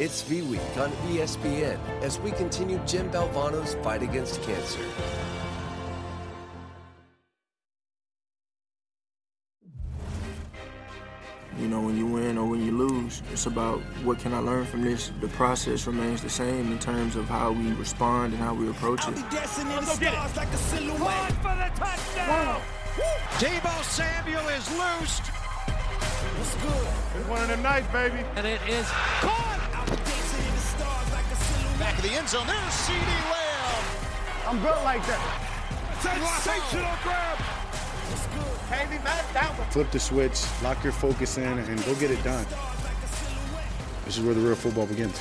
It's V Week on ESPN as we continue Jim Valvano's fight against cancer. You know, when you win or when you lose, it's about what can I learn from this. The process remains the same in terms of how we respond and how we approach it. Let's go get it. Like Run for the touchdown. Deebo Samuel is loosed. What's good? It's one of them nights, baby. And it is caught. Back of the end zone. There's CeeDee Lamb. I'm built like that. Sensational grab. Flip the switch, lock your focus in, and go get it done. This is where the real football begins.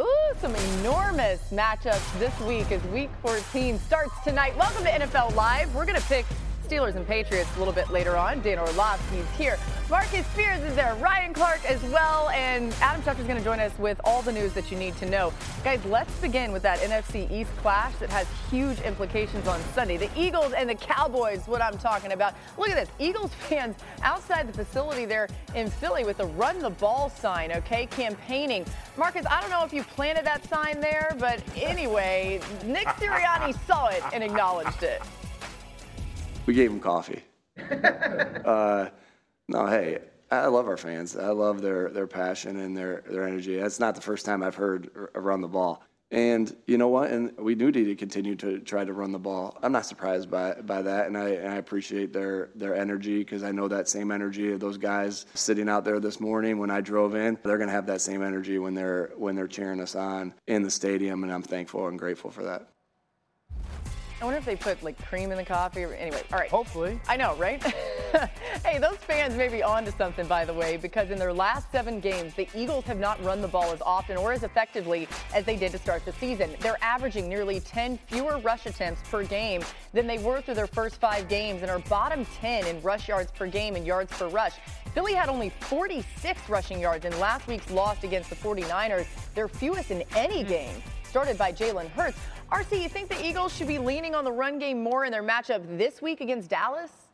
Ooh, some enormous matchups this week as Week 14 starts tonight. Welcome to NFL Live. We're going to pick Steelers and Patriots a little bit later on. Dan Orlovsky's here. Marcus Spears is there. Ryan Clark as well. And Adam Schefter is going to join us with all the news that you need to know. Guys, let's begin with that NFC East clash that has huge implications on Sunday. The Eagles and the Cowboys, what I'm talking about. Look at this. Eagles fans outside the facility there in Philly with the run the ball sign, okay, campaigning. Marcus, I don't know if you planted that sign there, but anyway, Nick Sirianni saw it and acknowledged it. We gave them coffee. uh, no, hey, I love our fans. I love their their passion and their their energy. That's not the first time I've heard run the ball. And you know what? And we do need to continue to try to run the ball. I'm not surprised by by that, and I, and I appreciate their their energy because I know that same energy of those guys sitting out there this morning when I drove in. They're going to have that same energy when they're when they're cheering us on in the stadium, and I'm thankful and grateful for that. I wonder if they put like cream in the coffee. Or, anyway, all right. Hopefully. I know, right? hey, those fans may be on to something, by the way, because in their last seven games, the Eagles have not run the ball as often or as effectively as they did to start the season. They're averaging nearly 10 fewer rush attempts per game than they were through their first five games and are bottom 10 in rush yards per game and yards per rush. Philly had only 46 rushing yards in last week's loss against the 49ers, their fewest in any hmm. game started by Jalen Hurts. RC, you think the Eagles should be leaning on the run game more in their matchup this week against Dallas?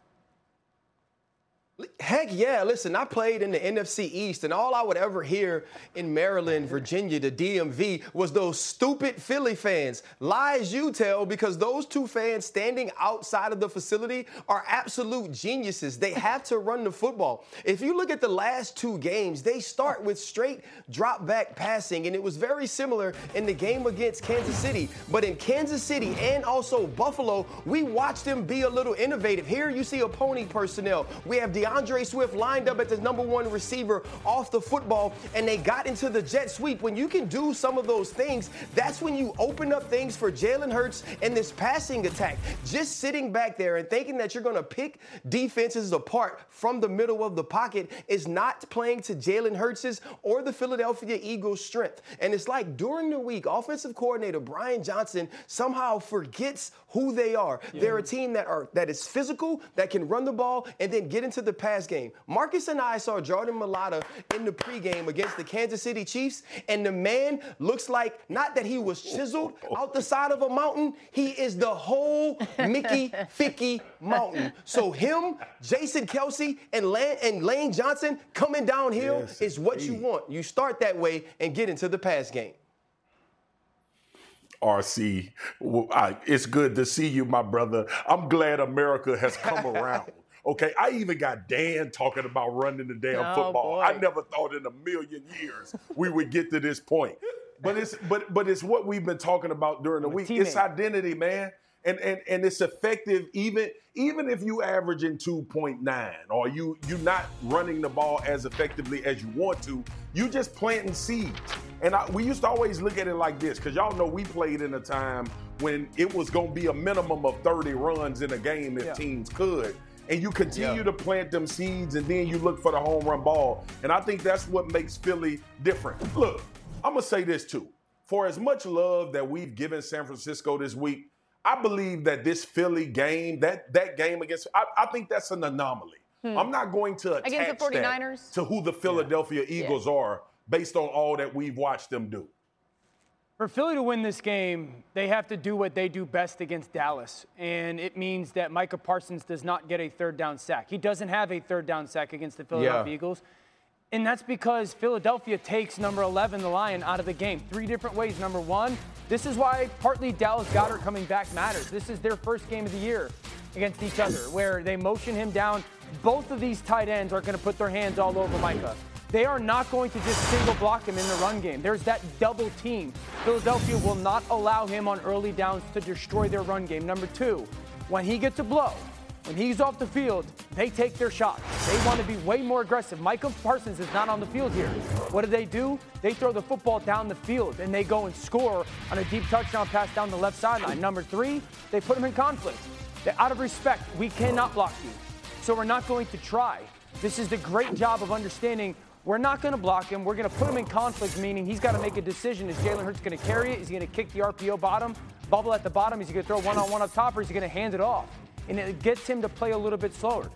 Heck yeah. Listen, I played in the NFC East, and all I would ever hear in Maryland, Virginia, the DMV was those stupid Philly fans. Lies you tell, because those two fans standing outside of the facility are absolute geniuses. They have to run the football. If you look at the last two games, they start with straight drop back passing, and it was very similar in the game against Kansas City. But in Kansas City and also Buffalo, we watched them be a little innovative. Here you see a pony personnel. We have the D'Andre Swift lined up at the number one receiver off the football, and they got into the jet sweep. When you can do some of those things, that's when you open up things for Jalen Hurts and this passing attack. Just sitting back there and thinking that you're going to pick defenses apart from the middle of the pocket is not playing to Jalen Hurts's or the Philadelphia Eagles' strength. And it's like during the week, offensive coordinator Brian Johnson somehow forgets who they are. Yeah. They're a team that are that is physical, that can run the ball, and then get into the pass game. Marcus and I saw Jordan Mailata in the pregame against the Kansas City Chiefs, and the man looks like not that he was chiseled out the side of a mountain, he is the whole Mickey Ficky mountain. So him, Jason Kelce, and Lane, and Lane Johnson coming downhill yes, is what you want. You start that way and get into the pass game. RC. It's good to see you, my brother. I'm glad America has come around. Okay, I even got Dan talking about running the damn oh, football. Boy. I never thought in a million years we would get to this point. But it's but but it's what we've been talking about during the week. It's identity, man. And, and and it's effective even even if you averaging 2.9 or you you're not running the ball as effectively as you want to, you're just planting seeds. And I, we used to always look at it like this because y'all know we played in a time when it was going to be a minimum of 30 runs in a game if yeah. teams could. and you continue yeah. to plant them seeds and then you look for the home run ball. And I think that's what makes Philly different. Look, I'm going to say this too. For as much love that we've given San Francisco this week, I believe that this Philly game, that that game against, I, I think that's an anomaly. Hmm. I'm not going to attach against the 49ers to who the Philadelphia yeah. Eagles yeah. are based on all that we've watched them do. For Philly to win this game, they have to do what they do best against Dallas. And it means that Micah Parsons does not get a third down sack. He doesn't have a third down sack against the Philadelphia yeah. Eagles. And that's because Philadelphia takes number 11, the Lion, out of the game. Three different ways. Number one, this is why partly Dallas Goedert coming back matters. This is their first game of the year against each other, where they motion him down. Both of these tight ends are going to put their hands all over Micah. They are not going to just single block him in the run game. There's that double team. Philadelphia will not allow him on early downs to destroy their run game. Number two, when he gets a blow, when he's off the field, they take their shots. They want to be way more aggressive. Michael Parsons is not on the field here. What do they do? They throw the football down the field and they go and score on a deep touchdown pass down the left sideline. Number three, they put him in conflict. They're out of respect, we cannot block you. So we're not going to try. This is the great job of understanding we're not going to block him. We're going to put him in conflict, meaning he's got to make a decision. Is Jalen Hurts going to carry it? Is he going to kick the RPO bottom, bubble at the bottom? Is he going to throw one on one up top, or is he going to hand it off? And it gets him to play a little bit slower.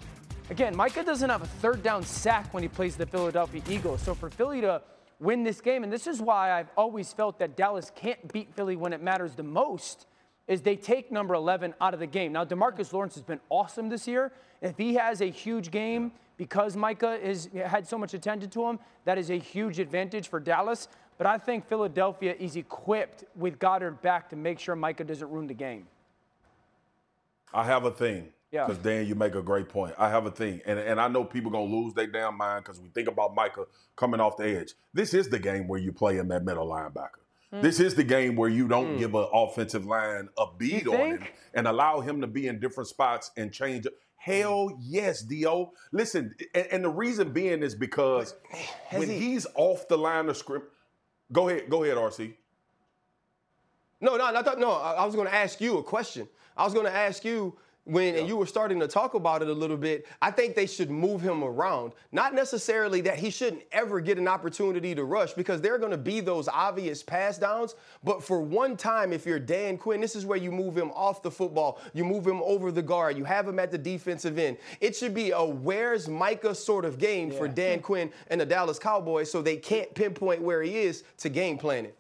Again, Micah doesn't have a third down sack when he plays the Philadelphia Eagles. So for Philly to win this game, and this is why I've always felt that Dallas can't beat Philly when it matters the most, is they take number 11 out of the game. Now, Demarcus Lawrence has been awesome this year. If he has a huge game, because Micah has had so much attention to him, that is a huge advantage for Dallas. But I think Philadelphia is equipped with Goedert back to make sure Micah doesn't ruin the game. I have a thing. Yeah. Because Dan, you make a great point. I have a thing, and and I know people gonna lose their damn mind because we think about Micah coming off the edge. This is the game where you play him at middle linebacker. Mm. This is the game where you don't mm. give an offensive line a beat on him and allow him to be in different spots and change. Hell yes, Dio. Listen, and, and the reason being is because Has when he, he's off the line of script, go ahead, go ahead, RC. No, no, no, no. I was going to ask you a question. I was going to ask you when yeah. and you were starting to talk about it a little bit, I think they should move him around. Not necessarily that he shouldn't ever get an opportunity to rush because there are going to be those obvious pass downs. But for one time, if you're Dan Quinn, this is where you move him off the football, you move him over the guard, you have him at the defensive end. It should be a where's Micah sort of game yeah. for Dan Quinn and the Dallas Cowboys so they can't pinpoint where he is to game plan it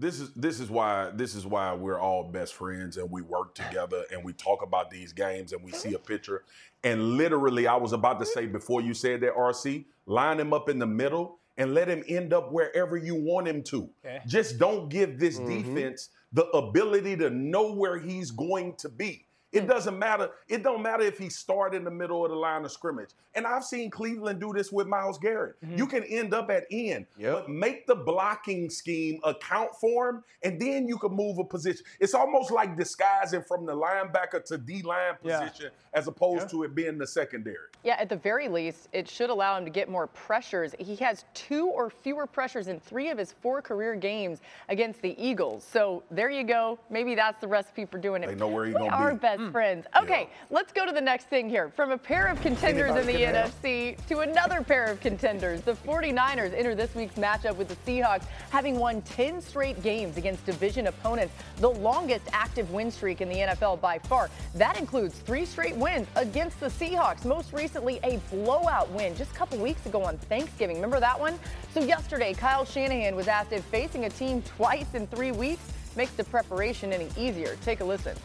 this is this is why this is why we're all best friends and we work together and we talk about these games and we see a picture. And literally, I was about to say before you said that, RC, line him up in the middle and let him end up wherever you want him to. Okay. Just don't give this mm-hmm. defense the ability to know where he's going to be. It doesn't matter. It don't matter if he start in the middle of the line of scrimmage. And I've seen Cleveland do this with Myles Garrett. Mm-hmm. You can end up at end, yep. but make the blocking scheme account for him, and then you can move a position. It's almost like disguising from the linebacker to D line position yeah. as opposed yeah. to it being the secondary. Yeah, at the very least, it should allow him to get more pressures. He has two or fewer pressures in three of his four career games against the Eagles. So there you go. Maybe that's the recipe for doing it. They know where he's going to be mm. friends. Okay, yeah. let's go to the next thing here. From a pair of contenders in the NFC help. to another pair of contenders, the 49ers enter this week's matchup with the Seahawks, having won 10 straight games against division opponents, the longest active win streak in the NFL by far. That includes three straight wins against the Seahawks, most recently a blowout win just a couple weeks ago on Thanksgiving. Remember that one? So yesterday, Kyle Shanahan was asked if facing a team twice in three weeks makes the preparation any easier. Take a listen.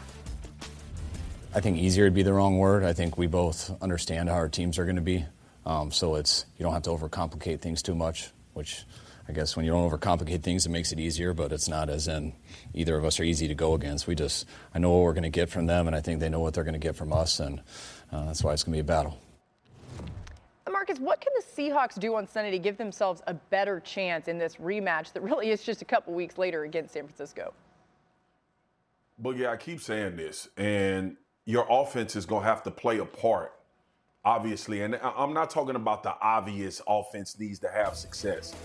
I think easier would be the wrong word. I think we both understand how our teams are going to be. Um, so it's you don't have to overcomplicate things too much, which I guess when you don't overcomplicate things, it makes it easier. But it's not as in either of us are easy to go against. We just I know what we're going to get from them, and I think they know what they're going to get from us, and uh, that's why it's going to be a battle. Marcus, what can the Seahawks do on Sunday to give themselves a better chance in this rematch that really is just a couple weeks later against San Francisco? But yeah, I keep saying this, and your offense is going to have to play a part, obviously. And I'm not talking about the obvious offense needs to have success.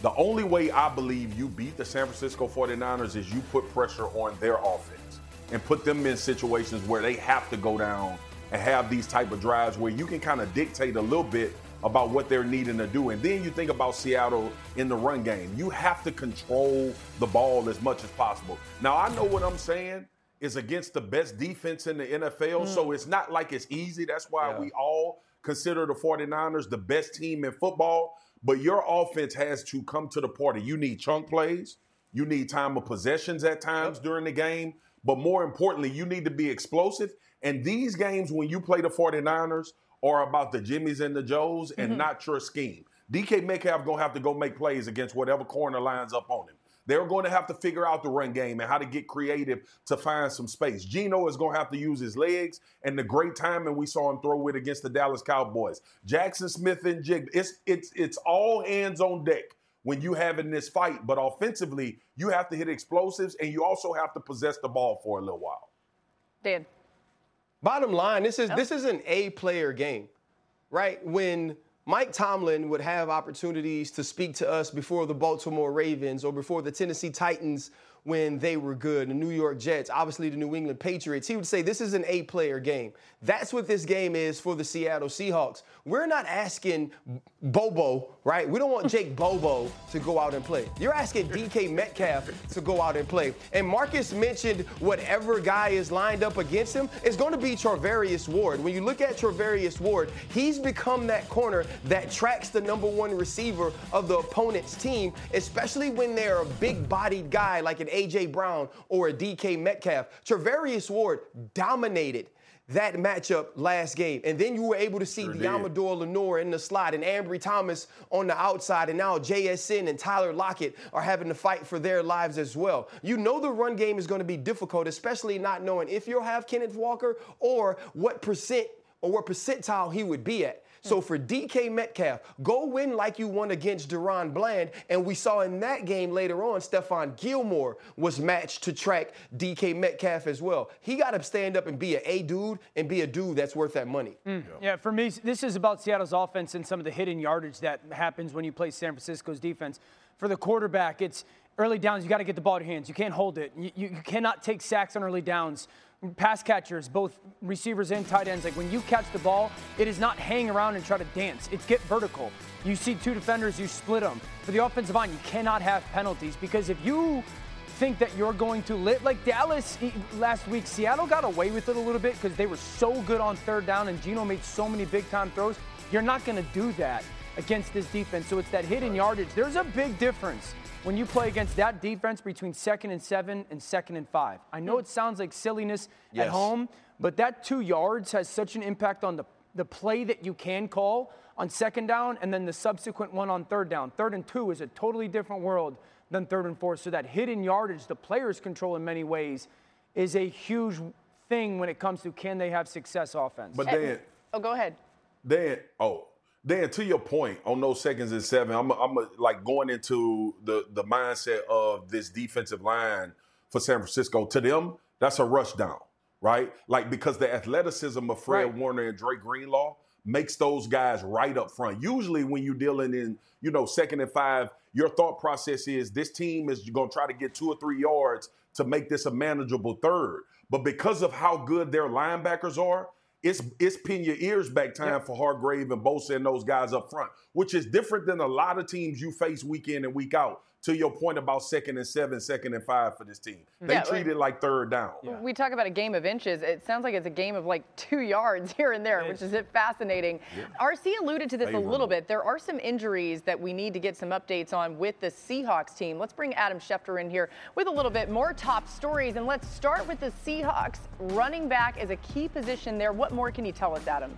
The only way I believe you beat the San Francisco 49ers is you put pressure on their offense and put them in situations where they have to go down and have these type of drives where you can kind of dictate a little bit about what they're needing to do. And then you think about Seattle in the run game. You have to control the ball as much as possible. Now, I know what I'm saying is against the best defense in the NFL, mm. so it's not like it's easy. That's why yeah. we all consider the 49ers the best team in football. But your offense has to come to the party. You need chunk plays. You need time of possessions at times yep. during the game. But more importantly, you need to be explosive. And these games, when you play the 49ers, are about the Jimmies and the Joes and mm-hmm. not your scheme. DK Metcalf going to have to go make plays against whatever corner lines up on him. They're going to have to figure out the run game and how to get creative to find some space. Geno is going to have to use his legs and the great timing we saw him throw with against the Dallas Cowboys. Jaxon Smith-Njigba. It's it's it's all hands on deck when you have in this fight. But offensively, you have to hit explosives and you also have to possess the ball for a little while. Dan. Bottom line, this is oh. this is an A player game, right? When Mike Tomlin would have opportunities to speak to us before the Baltimore Ravens or before the Tennessee Titans when they were good, the New York Jets, obviously the New England Patriots. He would say this is an eight player game. That's what this game is for the Seattle Seahawks. We're not asking Bobo, right? We don't want Jake Bobo to go out and play. You're asking DK Metcalf to go out and play. And Marcus mentioned whatever guy is lined up against him is going to be Charvarius Ward. When you look at Charvarius Ward, he's become that corner that tracks the number one receiver of the opponent's team, especially when they're a big bodied guy like an A.J. Brown or a DK Metcalf. Charvarius Ward dominated that matchup last game. And then you were able to see sure Deommodore Lenoir in the slot and Ambry Thomas on the outside. And now JSN and Tyler Lockett are having to fight for their lives as well. You know the run game is going to be difficult, especially not knowing if you'll have Kenneth Walker or what percent or what percentile he would be at. So for DK Metcalf, go win like you won against DaRon Bland. And we saw in that game later on, Stephon Gilmore was matched to track DK Metcalf as well. He got to stand up and be a A dude and be a dude that's worth that money. Mm. Yeah. yeah, for me, this is about Seattle's offense and some of the hidden yardage that happens when you play San Francisco's defense. For the quarterback, it's early downs, you got to get the ball to your hands. You can't hold it. You, you, you, cannot take sacks on early downs pass catchers, both receivers and tight ends, like when you catch the ball, it is not hang around and try to dance. It's get vertical. You see two defenders, you split them. For the offensive line, you cannot have penalties because if you think that you're going to lit like Dallas last week, Seattle got away with it a little bit because they were so good on third down and Geno made so many big time throws. You're not going to do that against this defense. So it's that hidden yardage. There's a big difference when you play against that defense between second and seven and second and five. I know hmm. it sounds like silliness yes. at home, but that two yards has such an impact on the, the play that you can call on second down and then the subsequent one on third down. Third and two is a totally different world than third and four. So that hidden yardage, the players control in many ways, is a huge thing when it comes to can they have success offense. But then, oh, go ahead. Then, oh, Dan, to your point on those seconds and seven, I'm, I'm like going into the the mindset of this defensive line for San Francisco. To them, that's a rush down, right? Like because the athleticism of Fred right. Warner and Dre Greenlaw makes those guys right up front. Usually, when you're dealing in, you know, second and five, your thought process is this team is going to try to get two or three yards to make this a manageable third. But because of how good their linebackers are, it's it's pin your ears back time yep. for Hargrave and Bosa and those guys up front, which is different than a lot of teams you face week in and week out to your point about second and seven, second and five for this team. They yeah, treat it like third down. Yeah. We talk about a game of inches. It sounds like it's a game of like two yards here and there, which is fascinating. Yeah. RC alluded to this a little bit. There are some injuries that we need to get some updates on with the Seahawks team. Let's bring Adam Schefter in here with a little bit more top stories. And let's start with the Seahawks. Running back is a key position there. What more can you tell us, Adam?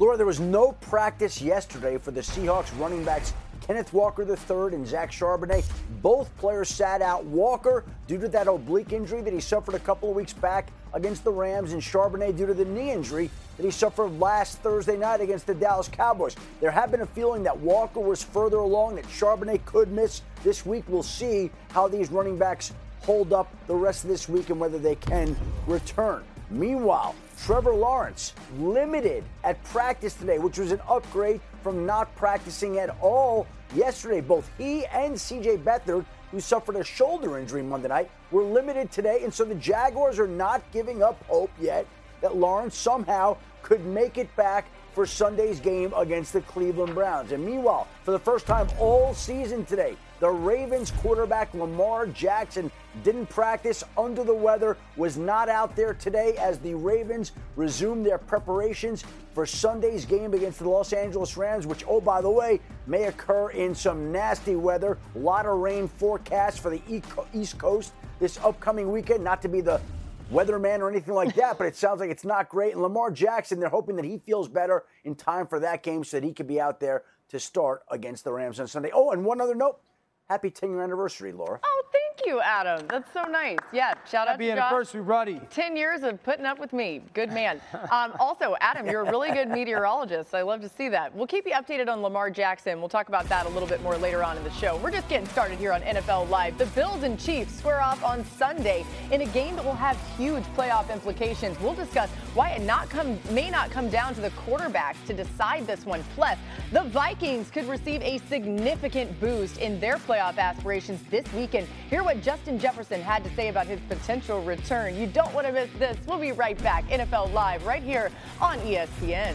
Laura, there was no practice yesterday for the Seahawks running backs Kenneth Walker III and Zach Charbonnet. Both players sat out. Walker, due to that oblique injury that he suffered a couple of weeks back against the Rams, and Charbonnet, due to the knee injury that he suffered last Thursday night against the Dallas Cowboys. There had been a feeling that Walker was further along, that Charbonnet could miss this week. We'll see how these running backs hold up the rest of this week and whether they can return. Meanwhile, Trevor Lawrence limited at practice today, which was an upgrade from not practicing at all yesterday. Both he and CJ Beathard, who suffered a shoulder injury Monday night, were limited today. And so the Jaguars are not giving up hope yet that Lawrence somehow could make it back for Sunday's game against the Cleveland Browns. And meanwhile, for the first time all season today, the Ravens quarterback Lamar Jackson didn't practice under the weather, was not out there today as the Ravens resume their preparations for Sunday's game against the Los Angeles Rams, which, oh, by the way, may occur in some nasty weather. A lot of rain forecast for the East Coast this upcoming weekend. Not to be the weatherman or anything like that, but it sounds like it's not great. And Lamar Jackson, they're hoping that he feels better in time for that game so that he can be out there to start against the Rams on Sunday. Oh, and one other note happy 10 year anniversary, Laura. Oh, Thank you, Adam. That's so nice. Yeah, shout Happy out to anniversary, Ruddy. 10 years of putting up with me. Good man. Um, also, Adam, you're a really good meteorologist. I love to see that. We'll keep you updated on Lamar Jackson. We'll talk about that a little bit more later on in the show. We're just getting started here on NFL Live. The Bills and Chiefs square off on Sunday in a game that will have huge playoff implications. We'll discuss why it not come may not come down to the quarterbacks to decide this one. Plus, the Vikings could receive a significant boost in their playoff aspirations this weekend. Hear what Justin Jefferson had to say about his potential return. You don't want to miss this. We'll be right back. NFL Live right here on ESPN.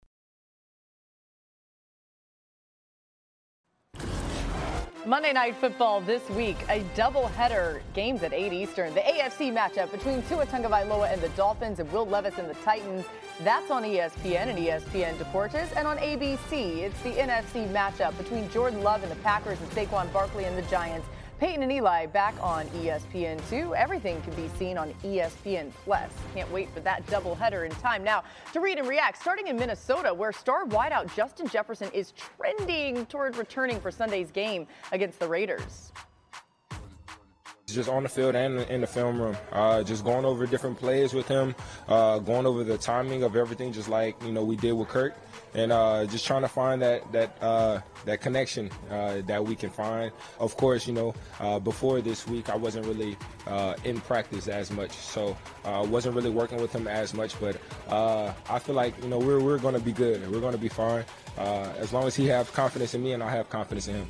Monday Night Football this week, a doubleheader, games at 8 Eastern. The AFC matchup between Tua Tagovailoa and the Dolphins and Will Levis and the Titans. That's on ESPN and ESPN Deportes. And on ABC, it's the NFC matchup between Jordan Love and the Packers and Saquon Barkley and the Giants. Peyton and Eli back on ESPN2. Everything can be seen on ESPN Plus. Can't wait for that doubleheader in time. Now, to read and react, starting in Minnesota, where star wideout Justin Jefferson is trending toward returning for Sunday's game against the Raiders just on the field and in the film room. Uh, just going over different plays with him, uh, going over the timing of everything, just like you know we did with Kirk, and uh, just trying to find that that uh, that connection uh, that we can find. Of course, you know uh, before this week I wasn't really in practice as much, so I wasn't really working with him as much. But I feel like you know we're we're going to be good. We're going to be fine as long as he have confidence in me and I have confidence in him.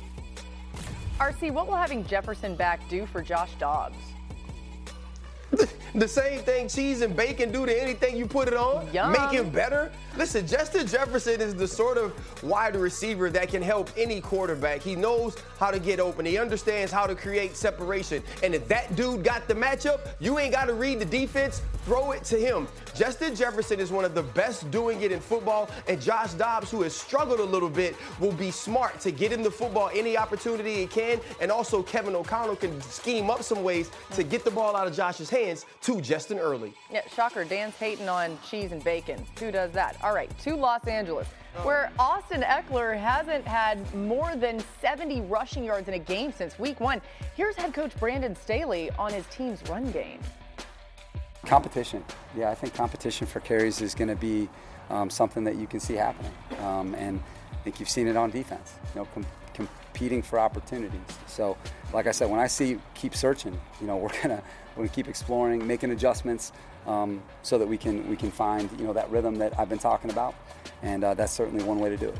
RC, what will having Jefferson back do for Josh Dobbs? the same thing cheese and bacon do to anything you put it on. Yum. Make him better. Listen, Justin Jefferson is the sort of wide receiver that can help any quarterback. He knows how to get open. He understands how to create separation. And if that dude got the matchup, you ain't got to read the defense. Throw it to him. Justin Jefferson is one of the best doing it in football. And Josh Dobbs, who has struggled a little bit, will be smart to get in the football any opportunity he can. And also, Kevin O'Connell can scheme up some ways to get the ball out of Josh's hands to Justin early. Yeah, shocker. Dan's hating on cheese and bacon. Who does that? All right, to Los Angeles, where Austin Ekeler hasn't had more than 70 rushing yards in a game since week one. Here's head coach Brandon Staley on his team's run game. Competition. Yeah, I think competition for carries is going to be um, something that you can see happening. Um, and I think you've seen it on defense, you know, com- competing for opportunities. So, like I said, when I see keep searching, you know, we're going to we're gonna keep exploring, making adjustments um, so that we can we can find you know that rhythm that I've been talking about, and uh, that's certainly one way to do it.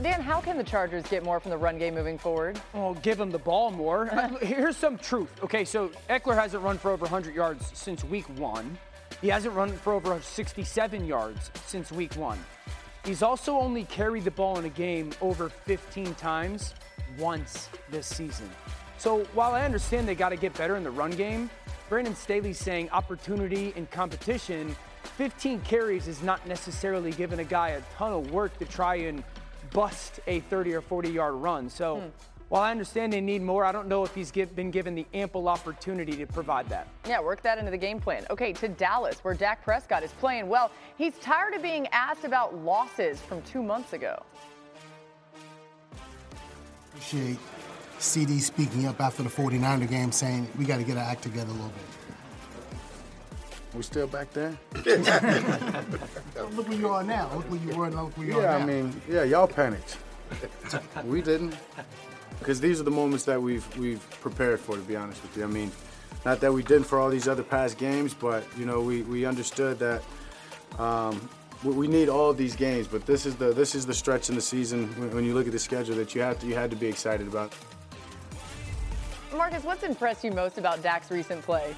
Dan, how can the Chargers get more from the run game moving forward? Well, give them the ball more. Uh, here's some truth. Okay, so Ekeler hasn't run for over 100 yards since week one. He hasn't run for over 67 yards since week one. He's also only carried the ball in a game over 15 times once this season. So while I understand they got to get better in the run game, Brandon Staley's saying opportunity and competition, 15 carries is not necessarily giving a guy a ton of work to try and bust a 30 or 40 yard run. So hmm. while I understand they need more, I don't know if he's give, been given the ample opportunity to provide that. Yeah, work that into the game plan. Okay, to Dallas, where Dak Prescott is playing well. He's tired of being asked about losses from two months ago. Appreciate CeeDee speaking up after the 49er game saying we got to get our act together a little bit. We still back there? look where you are now. Look where you were and look where you yeah, are now. I mean, yeah, y'all panicked. we didn't. Because these are the moments that we've we've prepared for, to be honest with you. I mean, not that we didn't for all these other past games, but you know, we, we understood that um, we need all of these games. But this is the this is the stretch in the season when, when you look at the schedule that you have to you had to be excited about. Marcus, what's impressed you most about Dak's recent play?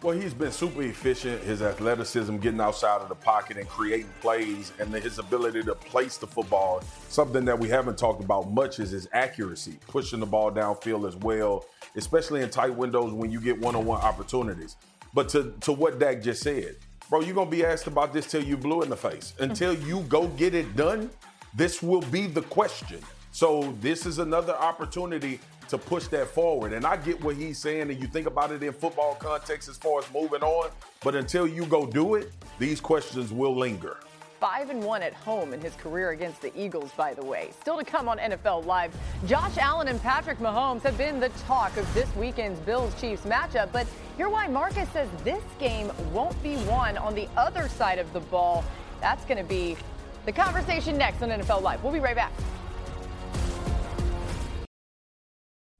Well, he's been super efficient. His athleticism, getting outside of the pocket and creating plays, and his ability to place the football. Something that we haven't talked about much is his accuracy, pushing the ball downfield as well, especially in tight windows when you get one-on-one opportunities. But to to what Dak just said, bro, you're gonna be asked about this till you blue in the face. Hmm. Until you go get it done, this will be the question. So this is another opportunity to push that forward. And I get what he's saying, and you think about it in football context as far as moving on. But until you go do it, these questions will linger. Five and one at home in his career against the Eagles, by the way. Still to come on NFL Live, Josh Allen and Patrick Mahomes have been the talk of this weekend's Bills Chiefs matchup. But here why Marcus says this game won't be won on the other side of the ball. That's going to be the conversation next on NFL Live. We'll be right back.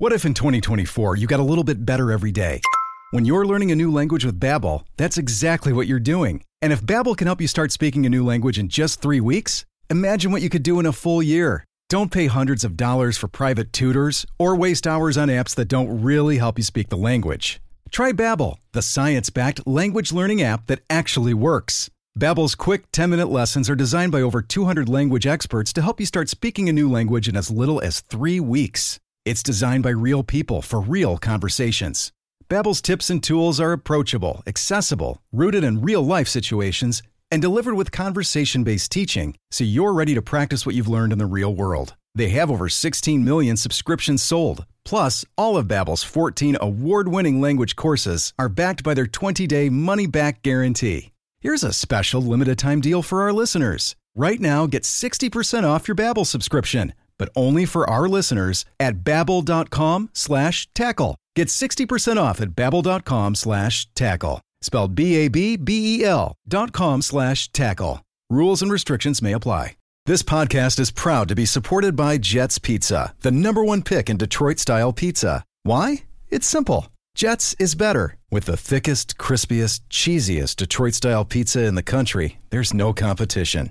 What if in 2024 you got a little bit better every day? When you're learning a new language with Babbel, that's exactly what you're doing. And if Babbel can help you start speaking a new language in just 3 weeks, imagine what you could do in a full year. Don't pay hundreds of dollars for private tutors or waste hours on apps that don't really help you speak the language. Try Babbel, the science-backed language learning app that actually works. Babbel's quick 10-minute lessons are designed by over 200 language experts to help you start speaking a new language in as little as 3 weeks. It's designed by real people for real conversations. Babbel's tips and tools are approachable, accessible, rooted in real-life situations, and delivered with conversation-based teaching so you're ready to practice what you've learned in the real world. They have over 16 million subscriptions sold. Plus, all of Babbel's 14 award-winning language courses are backed by their 20-day money-back guarantee. Here's a special limited-time deal for our listeners. Right now, get 60% off your Babbel subscription but only for our listeners at babbel.com slash tackle. Get 60% off at babbel.com slash tackle. Spelled B-A-B-B-E-L dot com slash tackle. Rules and restrictions may apply. This podcast is proud to be supported by Jets Pizza, the number one pick in Detroit-style pizza. Why? It's simple. Jets is better. With the thickest, crispiest, cheesiest Detroit-style pizza in the country, there's no competition.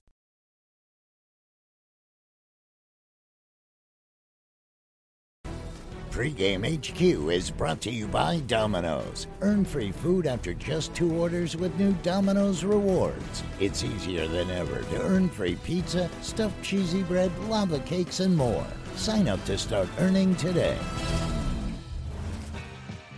Pregame HQ is brought to you by Domino's. Earn free food after just two orders with new Domino's rewards. It's easier than ever to earn free pizza, stuffed cheesy bread, lava cakes, and more. Sign up to start earning today.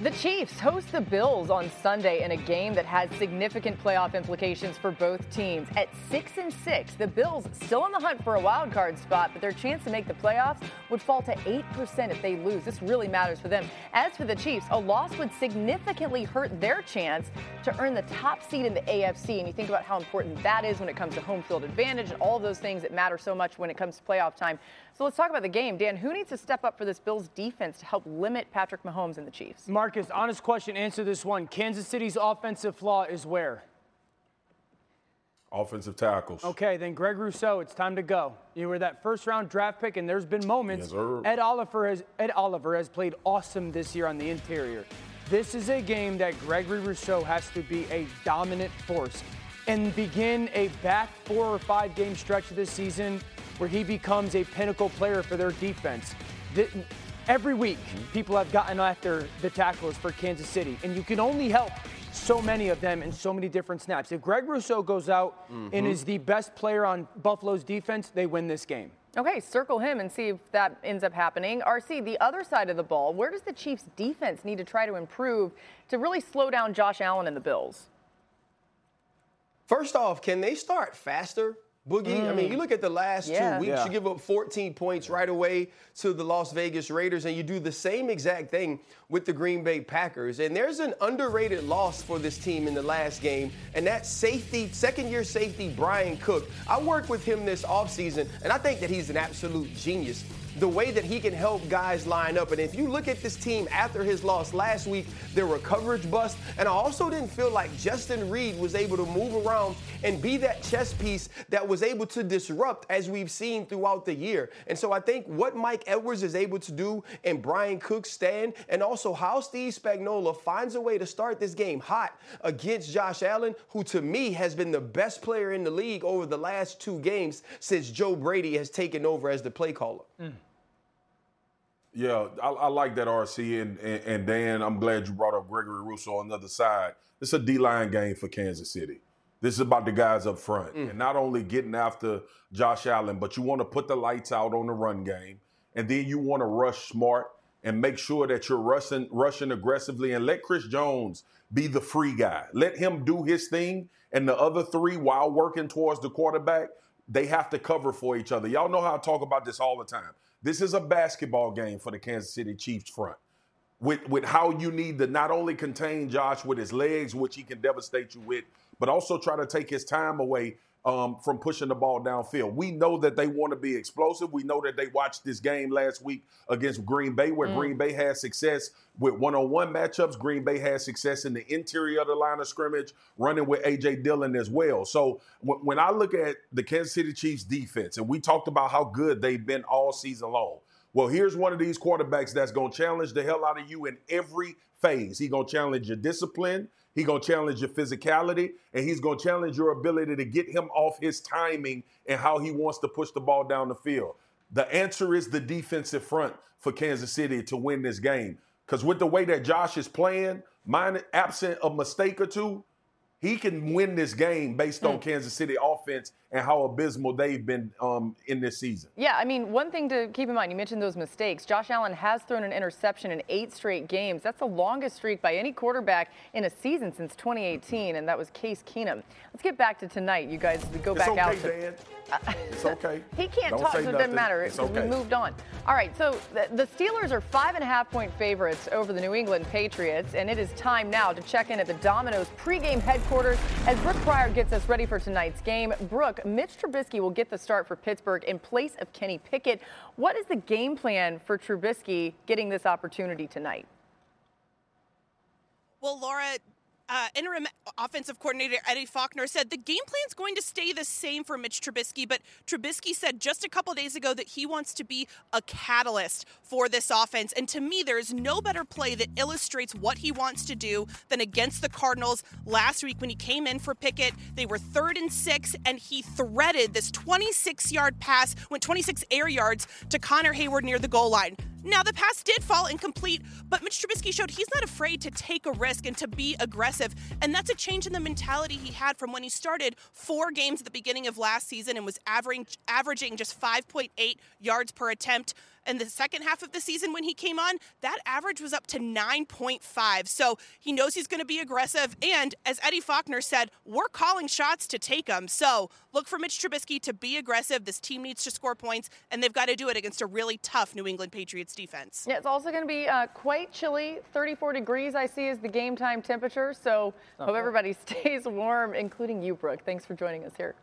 The Chiefs host the Bills on Sunday in a game that has significant playoff implications for both teams. At 6 and 6, the Bills still in the hunt for a wild card spot, but their chance to make the playoffs would fall to 8% if they lose. This really matters for them. As for the Chiefs, a loss would significantly hurt their chance to earn the top seed in the AFC. And you think about how important that is when it comes to home field advantage and all those things that matter so much when it comes to playoff time. So let's talk about the game. Dan, who needs to step up for this Bills defense to help limit Patrick Mahomes and the Chiefs? Marcus, honest question, answer this one. Kansas City's offensive flaw is where? Offensive tackles. Okay, then Greg Rousseau, it's time to go. You were that first round draft pick, and there's been moments. Yes, Ed Oliver has Ed Oliver has played awesome this year on the interior. This is a game that Gregory Rousseau has to be a dominant force and begin a back four or five game stretch of this season where he becomes a pinnacle player for their defense. The, every week, people have gotten after the tacklers for Kansas City, and you can only help so many of them in so many different snaps. If Greg Rousseau goes out mm-hmm. and is the best player on Buffalo's defense, they win this game. Okay, circle him and see if that ends up happening. RC, the other side of the ball, where does the Chiefs' defense need to try to improve to really slow down Josh Allen and the Bills? First off, can they start faster? Boogie, mm. I mean, you mm. look at the last yeah. two weeks, yeah. you give up 14 points right away to the Las Vegas Raiders, and you do the same exact thing with the Green Bay Packers. And there's an underrated loss for this team in the last game, and that safety, second year safety, Bryan Cook. I worked with him this offseason, and I think that he's an absolute genius the way that he can help guys line up. And if you look at this team after his loss last week, there were coverage busts. And I also didn't feel like Justin Reid was able to move around and be that chess piece that was able to disrupt as we've seen throughout the year. And so I think what Mike Edwards is able to do and Bryan Cook's stand, and also how Steve Spagnuolo finds a way to start this game hot against Josh Allen, who to me has been the best player in the league over the last two games since Joe Brady has taken over as the play caller. Mm. Yeah, I, I, like that RC and, and, and Dan. I'm glad you brought up Gregory Rousseau on the other side. It's a D line game for Kansas City. This is about the guys up front mm. and not only getting after Josh Allen, but you want to put the lights out on the run game, and then you want to rush smart and make sure that you're rushing rushing aggressively and let Chris Jones be the free guy. Let him do his thing, and the other three, while working towards the quarterback, they have to cover for each other. Y'all know how I talk about this all the time. This is a basketball game for the Kansas City Chiefs front. With, with how you need to not only contain Josh with his legs, which he can devastate you with, but also try to take his time away um, from pushing the ball downfield. We know that they want to be explosive. We know that they watched this game last week against Green Bay, where mm. Green Bay had success with one-on-one matchups. Green Bay had success in the interior of the line of scrimmage, running with AJ Dillon as well. So w- when I look at the Kansas City Chiefs defense, and we talked about how good they've been all season long. Well, here's one of these quarterbacks that's going to challenge the hell out of you in every phase. He's going to challenge your discipline. He's to challenge your physicality and he's to challenge your ability to get him off his timing and how he wants to push the ball down the field. The answer is the defensive front for Kansas City to win this game. Because with the way that Josh is playing, mine absent a mistake or two, he can win this game based on mm. Kansas City offense and how abysmal they've been um, in this season. Yeah, I mean, one thing to keep in mind, you mentioned those mistakes. Josh Allen has thrown an interception in eight straight games. That's the longest streak by any quarterback in a season since 2018, and that was Case Keenum. Let's get back to tonight. You guys go it's back okay, out. To. It's okay. he can't Don't talk, so it doesn't matter. Okay. We moved on. All right, so the Steelers are five and a half point favorites over the New England Patriots, and it is time now to check in at the Domino's pregame headquarters as Brooke Pryor gets us ready for tonight's game. Brooke, Mitch Trubisky will get the start for Pittsburgh in place of Kenny Pickett. What is the game plan for Trubisky getting this opportunity tonight? Well, Laura, uh, interim offensive coordinator Eddie Faulkner said the game plan is going to stay the same for Mitch Trubisky, but Trubisky said just a couple days ago that he wants to be a catalyst for this offense. And to me, there is no better play that illustrates what he wants to do than against the Cardinals last week when he came in for Pickett. They were third and six, and he threaded this 26 yard pass, went 26 air yards to Connor Heyward near the goal line. Now, the pass did fall incomplete, but Mitch Trubisky showed he's not afraid to take a risk and to be aggressive. And that's a change in the mentality he had from when he started four games at the beginning of last season and was averaging, averaging just 5.8 yards per attempt in the second half of the season when he came on, that average was up to 9.5. So he knows he's going to be aggressive. And as Eddie Faulkner said, we're calling shots to take them. So look for Mitch Trubisky to be aggressive. This team needs to score points, and they've got to do it against a really tough New England Patriots defense. Yeah, it's also going to be uh, quite chilly. 34 degrees, I see, is the game time temperature. So hope everybody stays warm, including you, Brooke. Thanks for joining us here.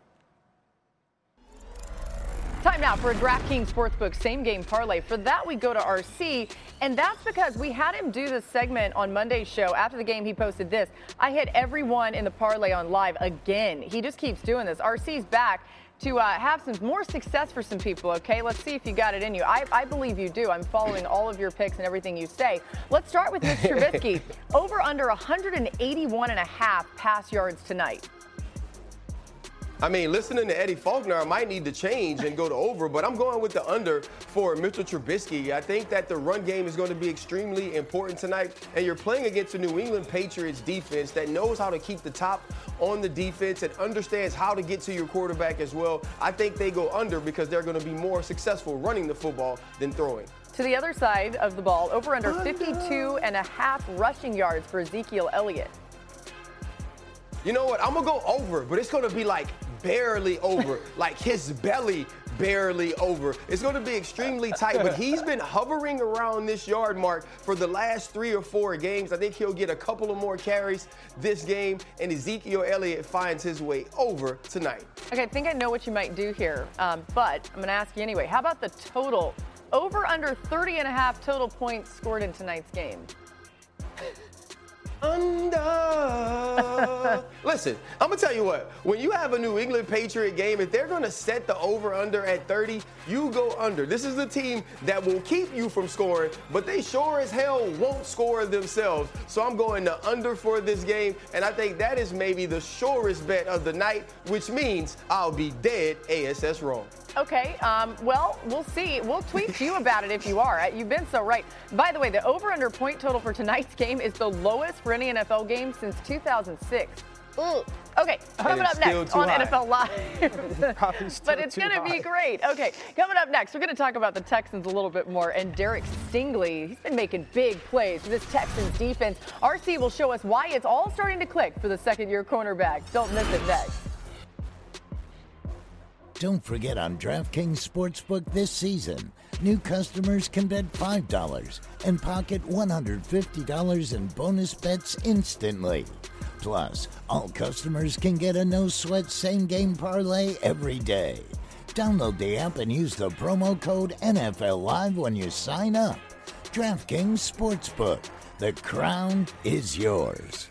Time now for a DraftKings Sportsbook same game parlay. For that, we go to RC, and that's because we had him do this segment on Monday's show. After the game, he posted this I hit everyone in the parlay on live again. He just keeps doing this. RC's back to uh, have some more success for some people, okay? Let's see if you got it in you. I, I believe you do. I'm following all of your picks and everything you say. Let's start with Mitch Trubisky. Over under 181 and a half pass yards tonight. I mean, listening to Eddie Faulkner, I might need to change and go to over, but I'm going with the under for Mitchell Trubisky. I think that the run game is going to be extremely important tonight, and you're playing against a New England Patriots defense that knows how to keep the top on the defense and understands how to get to your quarterback as well. I think they go under because they're going to be more successful running the football than throwing. To the other side of the ball, over under 52 and a half rushing yards for Ezekiel Elliott. You know what? I'm going to go over, but it's going to be like barely over, like his belly barely over. It's going to be extremely tight, but he's been hovering around this yard mark for the last three or four games. I think he'll get a couple of more carries this game, and Ezekiel Elliott finds his way over tonight. Okay, I think I know what you might do here, um, but I'm going to ask you anyway. How about the total? Over under 30 and a half total points scored in tonight's game. Under. Listen, I'm gonna tell you what. When you have a New England Patriot game, if they're gonna set the over/under at 30, you go under. This is a team that will keep you from scoring, but they sure as hell won't score themselves. So I'm going to under for this game, and I think that is maybe the surest bet of the night, which means I'll be dead ASS wrong. Okay, um, well, we'll see. We'll tweet you about it if you are. You've been so right. By the way, the over under point total for tonight's game is the lowest for any NFL game since 2006. Ooh. Okay, coming up next on high. NFL Live. but it's going to be great. Okay, coming up next, we're going to talk about the Texans a little bit more. And Derek Stingley, he's been making big plays for this Texans defense. RC will show us why it's all starting to click for the second year cornerback. Don't miss it next. Don't forget on DraftKings Sportsbook this season, new customers can bet $5 and pocket $150 in bonus bets instantly. Plus, all customers can get a no sweat same game parlay every day. Download the app and use the promo code NFL Live when you sign up. DraftKings Sportsbook. The crown is yours.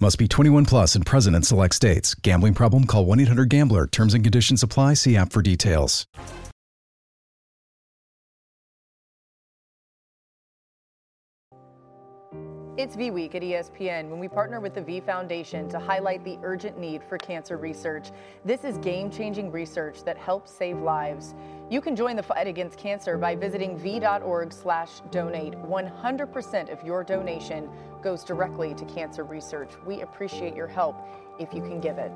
Must be 21 plus and present in select states. Gambling problem? Call 1 800 GAMBLER. Terms and conditions apply. See app for details. It's V Week at ESPN when we partner with the V Foundation to highlight the urgent need for cancer research. This is game changing research that helps save lives. You can join the fight against cancer by visiting v.org/slash donate. 100% of your donation goes directly to cancer research. We appreciate your help if you can give it.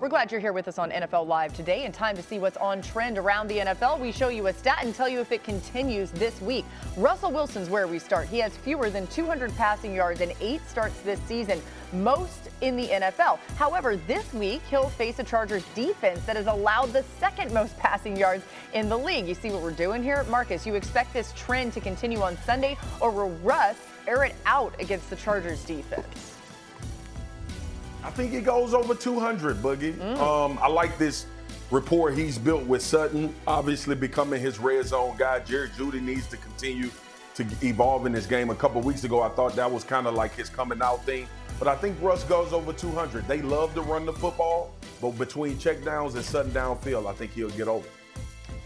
We're glad you're here with us on NFL Live today. In time to see what's on trend around the NFL. We show you a stat and tell you if it continues this week. Russell Wilson's where we start. He has fewer than 200 passing yards and eight starts this season, most in the NFL. However, this week he'll face a Chargers defense that has allowed the second most passing yards in the league. You see what we're doing here? Marcus, you expect this trend to continue on Sunday, or will Russ air it out against the Chargers defense? I think it goes over 200, Boogie. Mm. Um, I like this rapport he's built with Sutton, obviously becoming his red zone guy. Jerry Jeudy needs to continue to evolve in this game. A couple weeks ago, I thought that was kind of like his coming out thing. But I think Russ goes over 200. They love to run the football, but between checkdowns and Sutton downfield, I think he'll get over.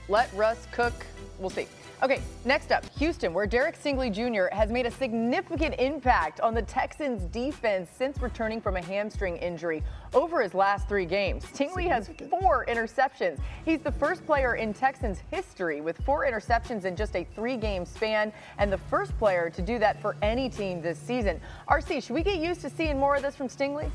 Let Russ cook. We'll see. Okay, next up, Houston, where Derek Stingley Jr. has made a significant impact on the Texans' defense since returning from a hamstring injury over his last three games. Stingley has four interceptions. He's the first player in Texans history with four interceptions in just a three game span, and the first player to do that for any team this season. RC, should we get used to seeing more of this from Stingley?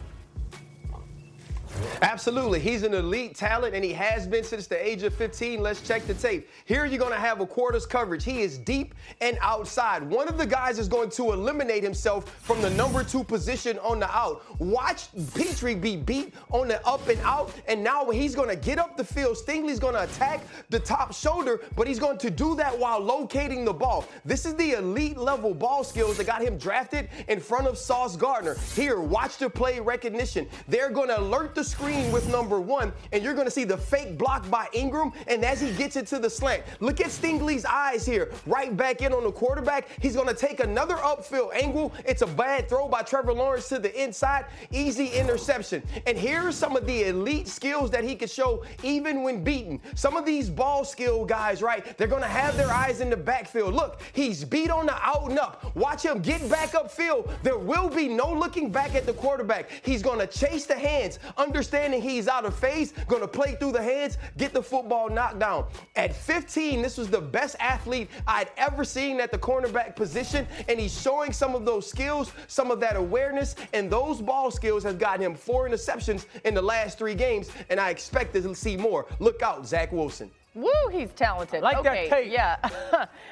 Absolutely. He's an elite talent, and he has been since the age of 15. Let's check the tape. Here you're going to have a quarters coverage. He is deep and outside. One of the guys is going to eliminate himself from the number two position on the out. Watch Pitre be beat on the up and out, and now he's going to get up the field. Stingley's going to attack the top shoulder, but he's going to do that while locating the ball. This is the elite level ball skills that got him drafted in front of Sauce Gardner. Here, watch the play recognition. They're going to alert the screen with number one, and you're going to see the fake block by Ingram. And as he gets into the slant, look at Stingley's eyes here. Right back in on the quarterback. He's going to take another upfield angle. It's a bad throw by Trevor Lawrence to the inside. Easy interception. And here's some of the elite skills that he could show even when beaten. Some of these ball skill guys, right? They're going to have their eyes in the backfield. Look, he's beat on the out and up. Watch him get back upfield. There will be no looking back at the quarterback. He's going to chase the hands understanding he's out of phase, gonna play through the hands, get the football knocked down. At 15, this was the best athlete I'd ever seen at the cornerback position, and he's showing some of those skills, some of that awareness, and those ball skills have gotten him four interceptions in the last three games, and I expect to see more. Look out, Zach Wilson. Woo, he's talented. Like okay, that tape. yeah.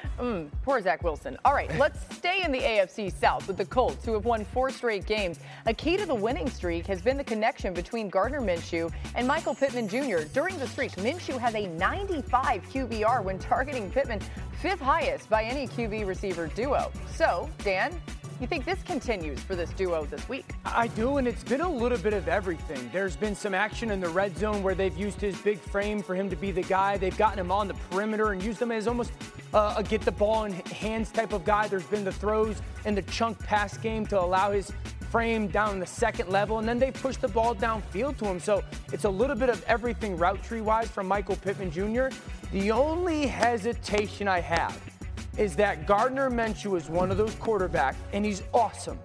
mm, poor Zach Wilson. All right, let's stay in the AFC South with the Colts, who have won four straight games. A key to the winning streak has been the connection between Gardner Minshew and Michael Pittman Jr. During the streak, Minshew has a 95 QBR when targeting Pittman, fifth highest by any QB receiver duo. So, Dan, you think this continues for this duo this week? I do, and it's been a little bit of everything. There's been some action in the red zone where they've used his big frame for him to be the guy. They've gotten him on the perimeter and used him as almost uh, a get the ball in hands type of guy. There's been the throws and the chunk pass game to allow his frame down the second level, and then they push the ball downfield to him. So it's a little bit of everything route tree wise from Michael Pittman Jr. The only hesitation I have is that Gardner Minshew is one of those quarterbacks, and he's awesome.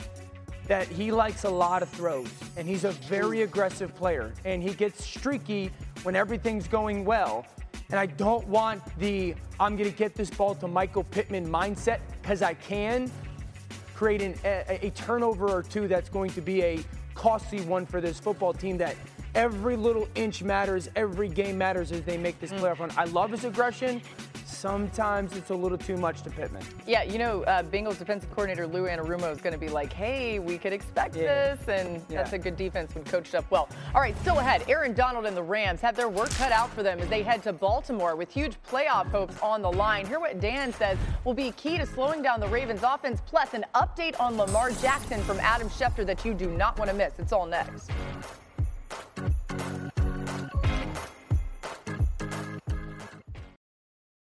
That he likes a lot of throws, and he's a very aggressive player, and he gets streaky when everything's going well. And I don't want the I'm going to get this ball to Michael Pittman mindset because I can create an, a, a turnover or two that's going to be a costly one for this football team that every little inch matters, every game matters as they make this mm. playoff run. I love his aggression sometimes it's a little too much to Pittman. Yeah, you know, uh, Bengals defensive coordinator Lou Anarumo is going to be like, hey, we could expect Yeah. this, and Yeah. that's a good defense when coached up well. All right, still ahead, Aaron Donald and the Rams have their work cut out for them as they head to Baltimore with huge playoff hopes on the line. Hear what Dan says will be key to slowing down the Ravens offense, plus an update on Lamar Jackson from Adam Schefter that you do not want to miss. It's all next.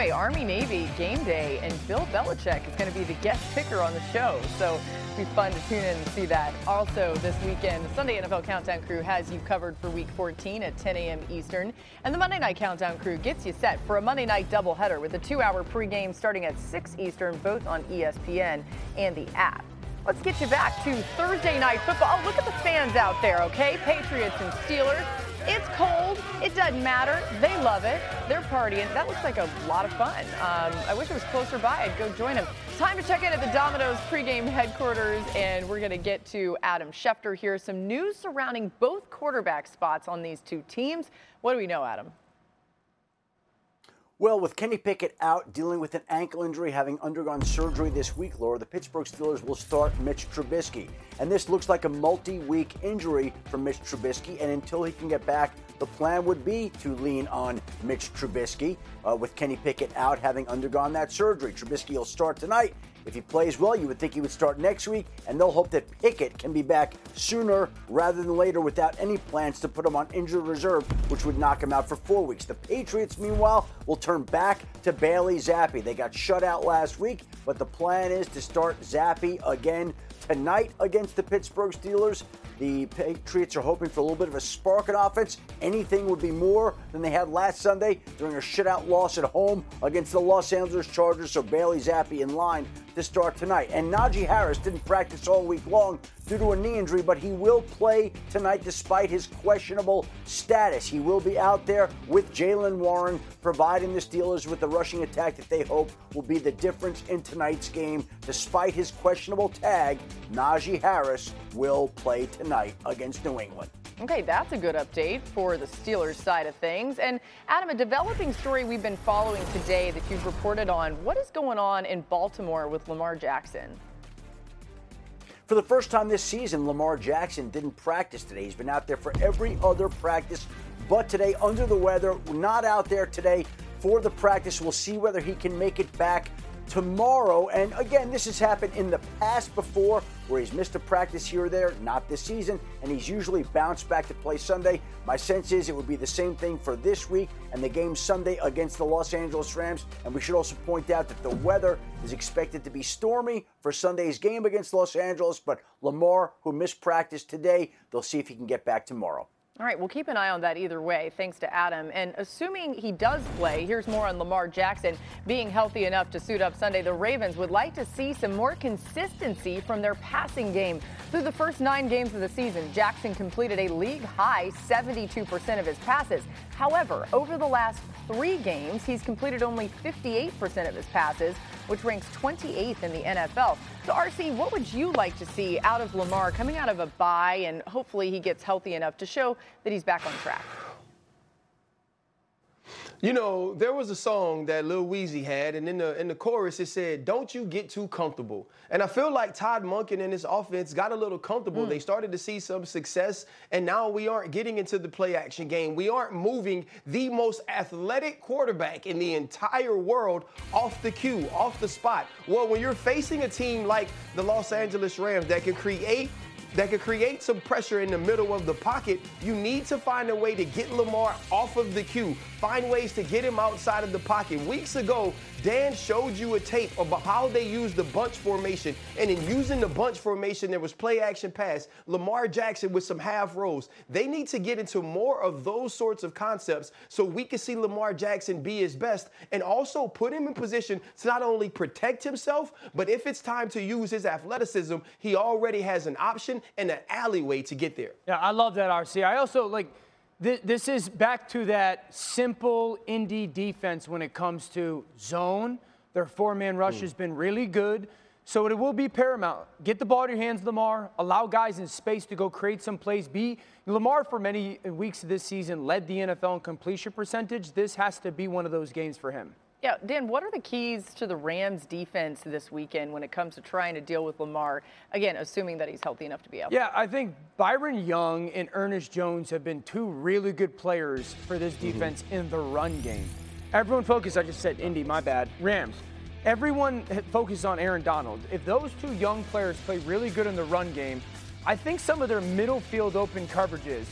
Way, Army Navy game day, and Bill Belichick is going to be the guest picker on the show. So it'll be fun to tune in and see that. Also, this weekend, the Sunday NFL Countdown crew has you covered for Week 14 at 10 a.m. Eastern, and the Monday Night Countdown crew gets you set for a Monday night doubleheader with a two-hour pregame starting at 6 Eastern, both on ESPN and the app. Let's get you back to Thursday night football. Oh, look at the fans out there, okay? Patriots and Steelers. It's cold. It doesn't matter. They love it. They're partying. That looks like a lot of fun. Um, I wish it was closer by. I'd go join them. Time to check in at the Domino's pregame headquarters, and we're going to get to Adam Schefter here. Some news surrounding both quarterback spots on these two teams. What do we know, Adam? Well, with Kenny Pickett out dealing with an ankle injury, having undergone surgery this week, Laura, the Pittsburgh Steelers will start Mitch Trubisky. And this looks like a multi week injury for Mitch Trubisky. And until he can get back, the plan would be to lean on Mitch Trubisky uh, with Kenny Pickett out having undergone that surgery. Trubisky will start tonight. If he plays well, you would think he would start next week, and they'll hope that Pickett can be back sooner rather than later without any plans to put him on injured reserve, which would knock him out for four weeks. The Patriots, meanwhile, will turn back to Bailey Zappe. They got shut out last week, but the plan is to start Zappe again tonight against the Pittsburgh Steelers. The Patriots are hoping for a little bit of a spark in offense. Anything would be more than they had last Sunday during a shutout loss at home against the Los Angeles Chargers. So Bailey Zappe in line to start tonight. And Najee Harris didn't practice all week long due to a knee injury, but he will play tonight despite his questionable status. He will be out there with Jaylen Warren, providing the Steelers with the rushing attack that they hope will be the difference in tonight's game. Despite his questionable tag, Najee Harris will play tonight against New England. Okay, that's a good update for the Steelers side of things. And Adam, a developing story we've been following today that you've reported on. What is going on in Baltimore with Lamar Jackson? For the first time this season, Lamar Jackson didn't practice today. He's been out there for every other practice but today under the weather, not out there today for the practice. We'll see whether he can make it back tomorrow. And again, this has happened in the past before where he's missed a practice here or there, not this season, and he's usually bounced back to play Sunday. My sense is it would be the same thing for this week and the game Sunday against the Los Angeles Rams. And we should also point out that the weather is expected to be stormy for Sunday's game against Los Angeles, but Lamar, who missed practice today, they'll see if he can get back tomorrow. All right, we'll keep an eye on that either way, thanks to Adam. And assuming he does play, here's more on Lamar Jackson being healthy enough to suit up Sunday. The Ravens would like to see some more consistency from their passing game. Through the first nine games of the season, Jackson completed a league high 72% of his passes. However, over the last three games, he's completed only 58% of his passes, which ranks 28th in the NFL. So, RC, what would you like to see out of Lamar coming out of a bye and hopefully he gets healthy enough to show that he's back on track? You know, there was a song that Lil Weezy had, and in the in the chorus it said, "Don't you get too comfortable." And I feel like Todd Monken and his offense got a little comfortable. Mm. They started to see some success, and now we aren't getting into the play action game. We aren't moving the most athletic quarterback in the entire world off the cue, off the spot. Well, when you're facing a team like the Los Angeles Rams that can create that could create some pressure in the middle of the pocket, you need to find a way to get Lamar off of the cue. Find ways to get him outside of the pocket. Weeks ago, Dan showed you a tape about how they used the bunch formation. And in using the bunch formation, there was play action pass. Lamar Jackson with some half rolls. They need to get into more of those sorts of concepts so we can see Lamar Jackson be his best and also put him in position to not only protect himself, but if it's time to use his athleticism, he already has an option and an alleyway to get there. Yeah, I love that, RC. I also like this is back to that simple Indy defense when it comes to zone. Their four man rush mm. has been really good. So it will be paramount. Get the ball in your hands, Lamar. Allow guys in space to go create some plays. Be Lamar for many weeks of this season led the NFL in completion percentage. This has to be one of those games for him. Yeah, Dan, what are the keys to the Rams defense this weekend when it comes to trying to deal with Lamar? Again, assuming that he's healthy enough to be out. Yeah, I think Byron Young and Ernest Jones have been two really good players for this mm-hmm. defense mm-hmm. in the run game. Everyone focus, I just said Indy, my bad. Rams. Everyone focuses on Aaron Donald. If those two young players play really good in the run game, I think some of their middle field open coverages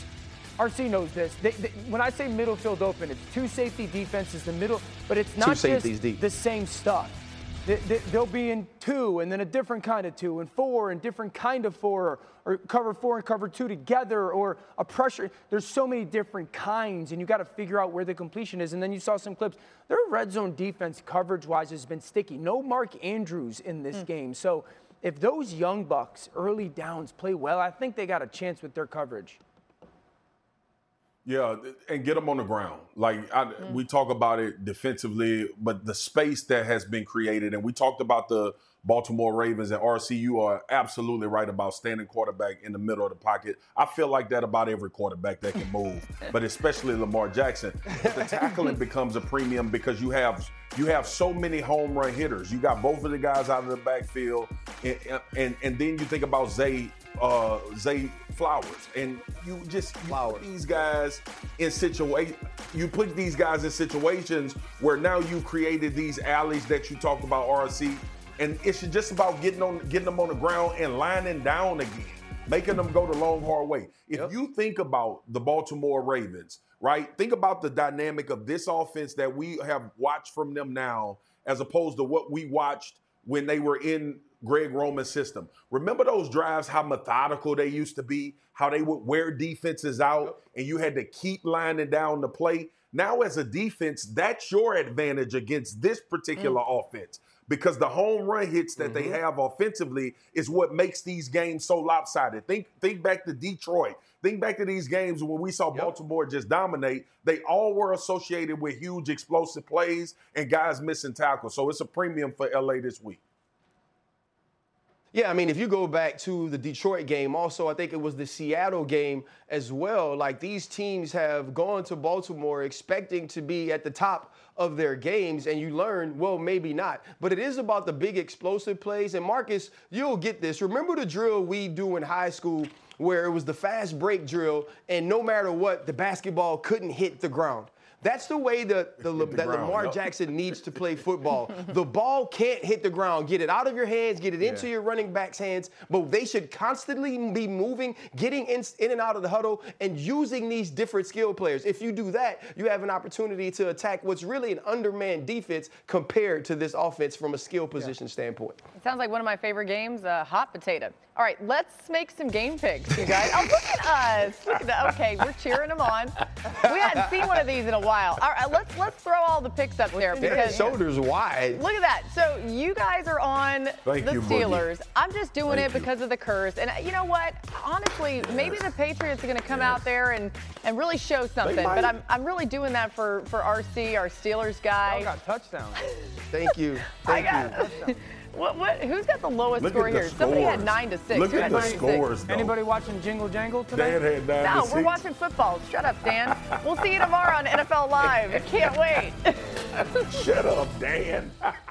RC knows this. They, they, when I say middle field open, it's two safety defenses, the middle, but it's not just deep. the same stuff. They, will be in two and then a different kind of two and four and different kind of four or, or cover four and cover two together or a pressure. There's so many different kinds and you got to figure out where the completion is. And then you saw some clips. Their red zone defense coverage wise has been sticky. No Mark Andrews in this mm. game. So if those young bucks early downs play well, I think they got a chance with their coverage. Yeah, and get them on the ground. Like I, mm. we talk about it defensively, but the space that has been created, and we talked about the Baltimore Ravens and RC. You are absolutely right about standing quarterback in the middle of the pocket. I feel like that about every quarterback that can move, but especially Lamar Jackson. But the tackling becomes a premium because you have you have so many home run hitters. You got both of the guys out of the backfield, and and, and then you think about Zay uh, Zay Flowers, and you just you put these guys in situation. You put these guys in situations where now you created these alleys that you talked about, RC, and it's just about getting on, getting them on the ground and lining down again, making them go the long hard way. If yep. you think about the Baltimore Ravens, right? Think about the dynamic of this offense that we have watched from them now, as opposed to what we watched when they were in Greg Roman system. Remember those drives, how methodical they used to be, how they would wear defenses out, and you had to keep lining down the play. Now, as a defense, that's your advantage against this particular mm. offense because the home run hits that mm-hmm. they have offensively is what makes these games so lopsided. Think think back to Detroit. Think back to these games when we saw yep. Baltimore just dominate. They all were associated with huge explosive plays and guys missing tackles. So it's a premium for LA this week. Yeah, I mean, if you go back to the Detroit game, also, I think it was the Seattle game as well. Like these teams have gone to Baltimore expecting to be at the top of their games, and you learn, well, maybe not. But it is about the big explosive plays. And Marcus, you'll get this. Remember the drill we do in high school where it was the fast break drill, and no matter what, the basketball couldn't hit the ground. That's the way that, the, the that ground, Lamar. Jackson needs to play football. the ball can't hit the ground. Get it out of your hands, get it into yeah. your running back's hands, but they should constantly be moving, getting in, in and out of the huddle, and using these different skill players. If you do that, you have an opportunity to attack what's really an undermanned defense compared to this offense from a skill position yeah. standpoint. It sounds like one of my favorite games, uh, hot potato. All right, let's make some game picks, you guys. oh, look at us. Look at that. Okay, we're cheering them on. We hadn't seen one of these in a while. All right, let's let's throw all the picks up there because shoulders wide. Look at that. So you guys are on Thank the you, Steelers. Boogie. I'm just doing Thank it because you. of the curse. And you know what? Honestly, yes. maybe the Patriots are going to come yes. out there and, and really show something. But I'm I'm really doing that for for RC, our Steelers guy. Y'all got touchdowns. Thank you. Thank you. What, what, who's got the lowest Look score here? Scores. Somebody had nine to six. Look at the scores. Though. Anybody watching Jingle Jangle today? Dan had nine no, to we're watching football. Shut up, Dan. we'll see you tomorrow on NFL Live. I can't wait. Shut up, Dan.